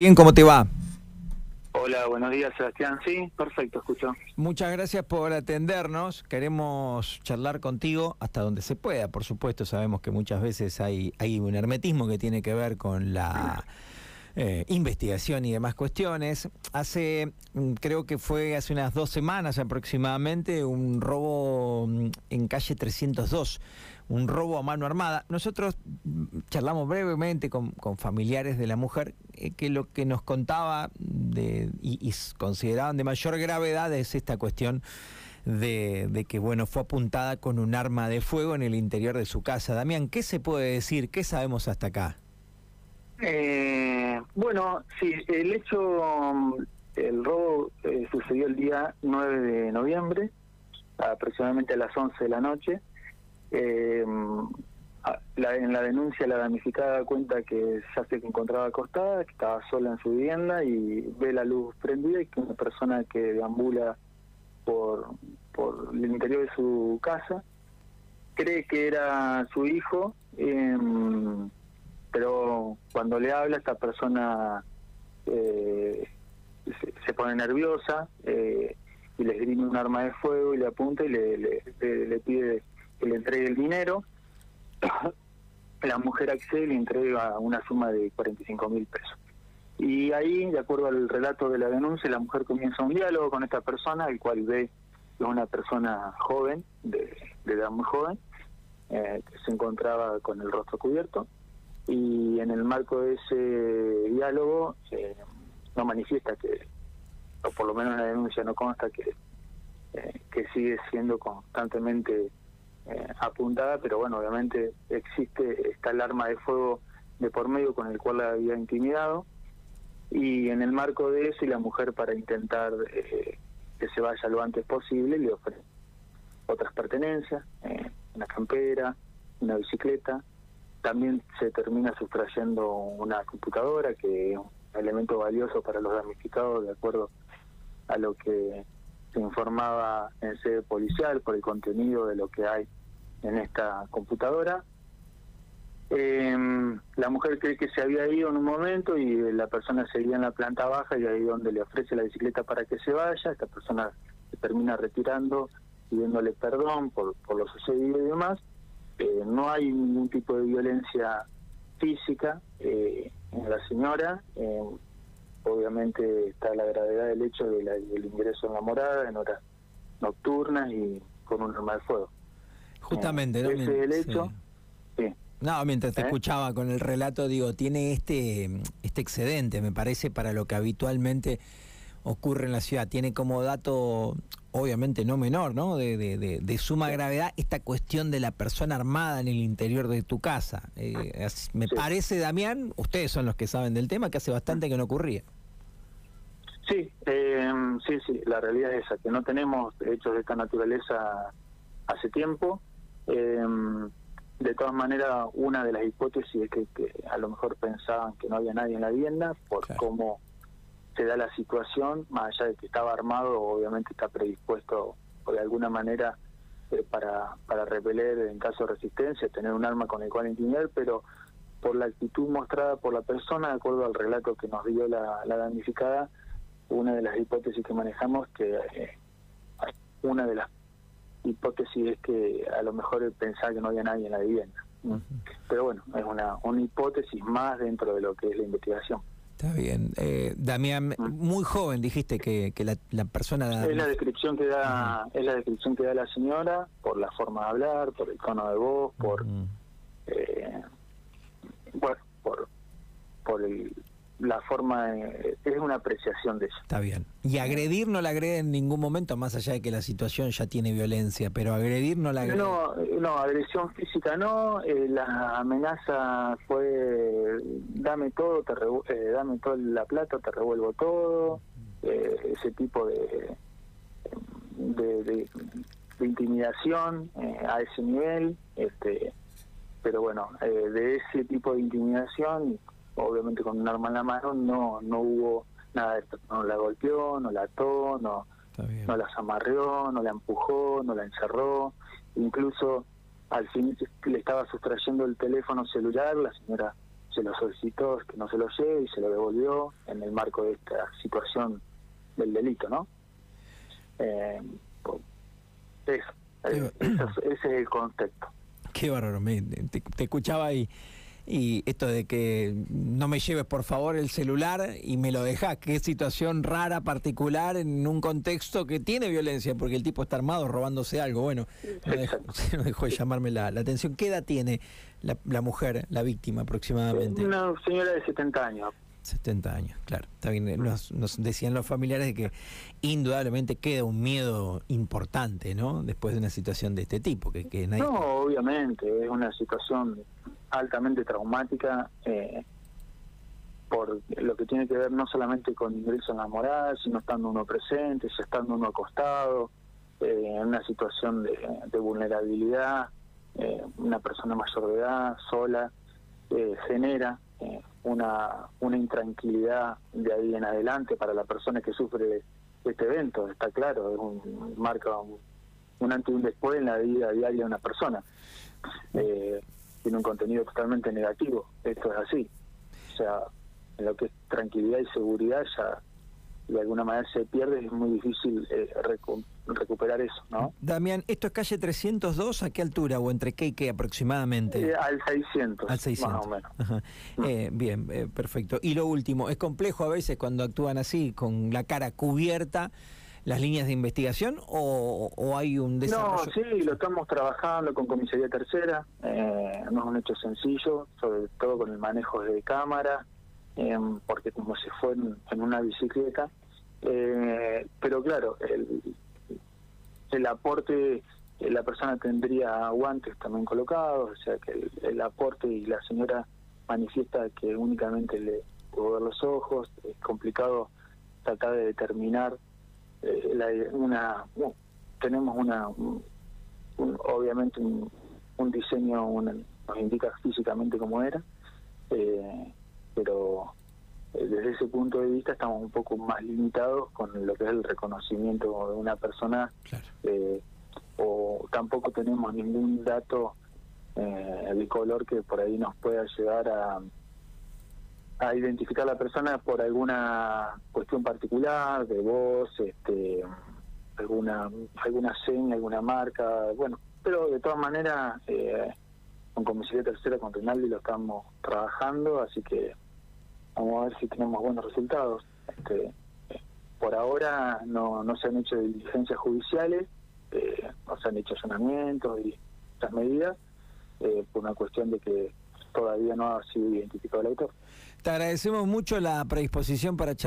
Bien, ¿cómo te va? Hola, buenos días Sebastián. Sí, perfecto, escucho. Muchas gracias por atendernos. Queremos charlar contigo hasta donde se pueda. Por supuesto, sabemos que muchas veces hay, hay un hermetismo que tiene que ver con la eh, investigación y demás cuestiones. Hace, mm, creo que fue hace unas dos semanas aproximadamente, un robo mm, en calle 302 un robo a mano armada. Nosotros charlamos brevemente con, familiares de la mujer eh, que lo que nos contaba de, y, consideraban de mayor gravedad es esta cuestión de, que bueno fue apuntada con un arma de fuego en el interior de su casa. Damián, ¿qué se puede decir? ¿Qué sabemos hasta acá? Eh, bueno, sí, el hecho, el robo eh, sucedió el día 9 de noviembre, aproximadamente a las 11 de la noche. Eh, en la denuncia la damnificada cuenta que ya se encontraba acostada, que estaba sola en su vivienda y ve la luz prendida y que una persona que deambula por, por el interior de su casa cree que era su hijo, em, pero cuando le habla esta persona eh, se, pone nerviosa eh, y le esgrime un arma de fuego y le apunta y le, le pide que le entregue el dinero. La mujer accede y le entrega una suma de 45 mil pesos. Y ahí, de acuerdo al relato de la denuncia, la mujer comienza un diálogo con esta persona, el cual ve que es una persona joven, de, edad muy joven, eh, que se encontraba con el rostro cubierto. Y en el marco de ese diálogo, eh, no manifiesta que, o por lo menos en la denuncia no consta que, eh, que sigue siendo constantemente eh, apuntada, pero bueno, obviamente existe, está el arma de fuego de por medio con el cual la había intimidado. Y en el marco de eso y la mujer para intentar eh, que se vaya lo antes posible le ofrece otras pertenencias, eh, una campera, una bicicleta, también se termina sustrayendo una computadora que es un elemento valioso para los damnificados de acuerdo a lo que se informaba en sede policial por el contenido de lo que hay en esta computadora. Em, la mujer cree que se había ido en un momento y la persona seguía en la planta baja y ahí donde le ofrece la bicicleta para que se vaya, esta persona se termina retirando pidiéndole perdón por, por lo sucedido y demás. Eh, no hay ningún tipo de violencia física eh, en la señora. Eh, obviamente está la gravedad del hecho de del ingreso en la morada en horas nocturnas y con un arma de fuego. Justamente, ¿no? Ese el hecho. No, mientras te ¿Eh? escuchaba con el relato, digo, tiene este, este excedente, me parece, para lo que habitualmente ocurre en la ciudad. Tiene como dato, obviamente no menor, ¿no? De, de, suma gravedad, esta cuestión de la persona armada en el interior de tu casa. Eh, me parece, Damián, ustedes son los que saben del tema, que hace bastante que no ocurría. Sí, eh, sí, sí, la realidad es esa, que no tenemos hechos de esta naturaleza hace tiempo. Eh, de todas maneras, una de las hipótesis es que, a lo mejor pensaban que no había nadie en la vivienda por cómo se da la situación, más allá de que estaba armado, obviamente está predispuesto o de alguna manera eh, para, para repeler en caso de resistencia, tener un arma con el cual intimidar, pero por la actitud mostrada por la persona, de acuerdo al relato que nos dio la, la damnificada, una de las hipótesis que manejamos que eh, una de las hipótesis es que a lo mejor pensaba que no había nadie en la vivienda. Pero bueno, es una, una hipótesis más dentro de lo que es la investigación. Está bien. Eh, Damián, muy joven dijiste que, que la, la, persona... Es la descripción que da es la descripción que da la señora por la forma de hablar, por el tono de voz, por... eh, bueno, por, por el, la forma es una apreciación de eso. Está bien. Y agredir no la agrede en ningún momento, más allá de que la situación ya tiene violencia, pero agredir no la agrede. No, no, agresión física no, eh, la amenaza fue dame todo, te eh, dame toda la plata, te revuelvo todo, eh, ese tipo de, de, de, intimidación a ese nivel, este pero bueno, de ese tipo de intimidación obviamente con un arma en la mano, no no hubo nada de esto. No la golpeó, no la ató, no, no las amarreó, no la empujó, no la encerró. Incluso al fin le estaba sustrayendo el teléfono celular, la señora se lo solicitó que no se lo lleve y se lo devolvió en el marco de esta situación del delito, ¿no? Eh, eso, eh, ese es el contexto. Qué bárbaro, te, te escuchaba y y esto de que no me lleves por favor el celular y me lo dejas, qué situación rara, particular, en un contexto que tiene violencia, porque el tipo está armado robándose algo. Bueno, no dejó, de llamarme la, atención. ¿Qué edad tiene la, mujer, la víctima aproximadamente? Una señora de 70 años. 70 años, claro. Está bien, nos, decían los familiares de que indudablemente queda un miedo importante, ¿no? Después de una situación de este tipo. Que, No, obviamente, es una situación altamente traumática eh, por lo que tiene que ver no solamente con ingreso en la moral, sino estando uno presente, estando uno acostado, eh, en una situación de, vulnerabilidad, eh, una persona mayor de edad, sola, genera una, una intranquilidad de ahí en adelante para la persona que sufre este evento, está claro, es un, marca un, antes y un después en la vida diaria de una persona. Eh, tiene un contenido totalmente negativo. Esto es así. O sea, en lo que es tranquilidad y seguridad ya de alguna manera se pierde, es muy difícil eh, recuperar eso, ¿no? Damián, ¿esto es calle 302? ¿A qué altura o entre qué y qué aproximadamente? Eh, al 600. Al 600. Más o menos. Mm. Eh, bien, perfecto. Y lo último, ¿es complejo a veces cuando actúan así, con la cara cubierta? las líneas de investigación o, hay un desarrollo? No, sí, lo estamos trabajando con Comisaría Tercera, eh, no es un hecho sencillo, sobre todo con el manejo de cámara, em, porque como se fue en, una bicicleta, eh, pero claro, el, el aporte, eh, la persona tendría guantes también colocados, o sea que el, aporte y la señora manifiesta que únicamente le pudo ver los ojos, es complicado tratar de determinar eh, una tenemos una obviamente un, diseño nos indica físicamente cómo era eh, pero eh, desde ese punto de vista estamos un poco más limitados con lo que es el reconocimiento de una persona o tampoco tenemos ningún dato de color que por ahí nos pueda llegar a a identificar a la persona por alguna cuestión particular, de voz, este, alguna alguna seña, alguna marca, bueno, pero de todas maneras eh, con Comisaría Tercera, con Rinaldi lo estamos trabajando, así que vamos a ver si tenemos buenos resultados. Este, por ahora no, se han hecho diligencias judiciales, eh, no se han hecho allanamientos y estas medidas, eh, por una cuestión de que todavía no ha sido identificado el autor. Te agradecemos mucho la predisposición para charlar.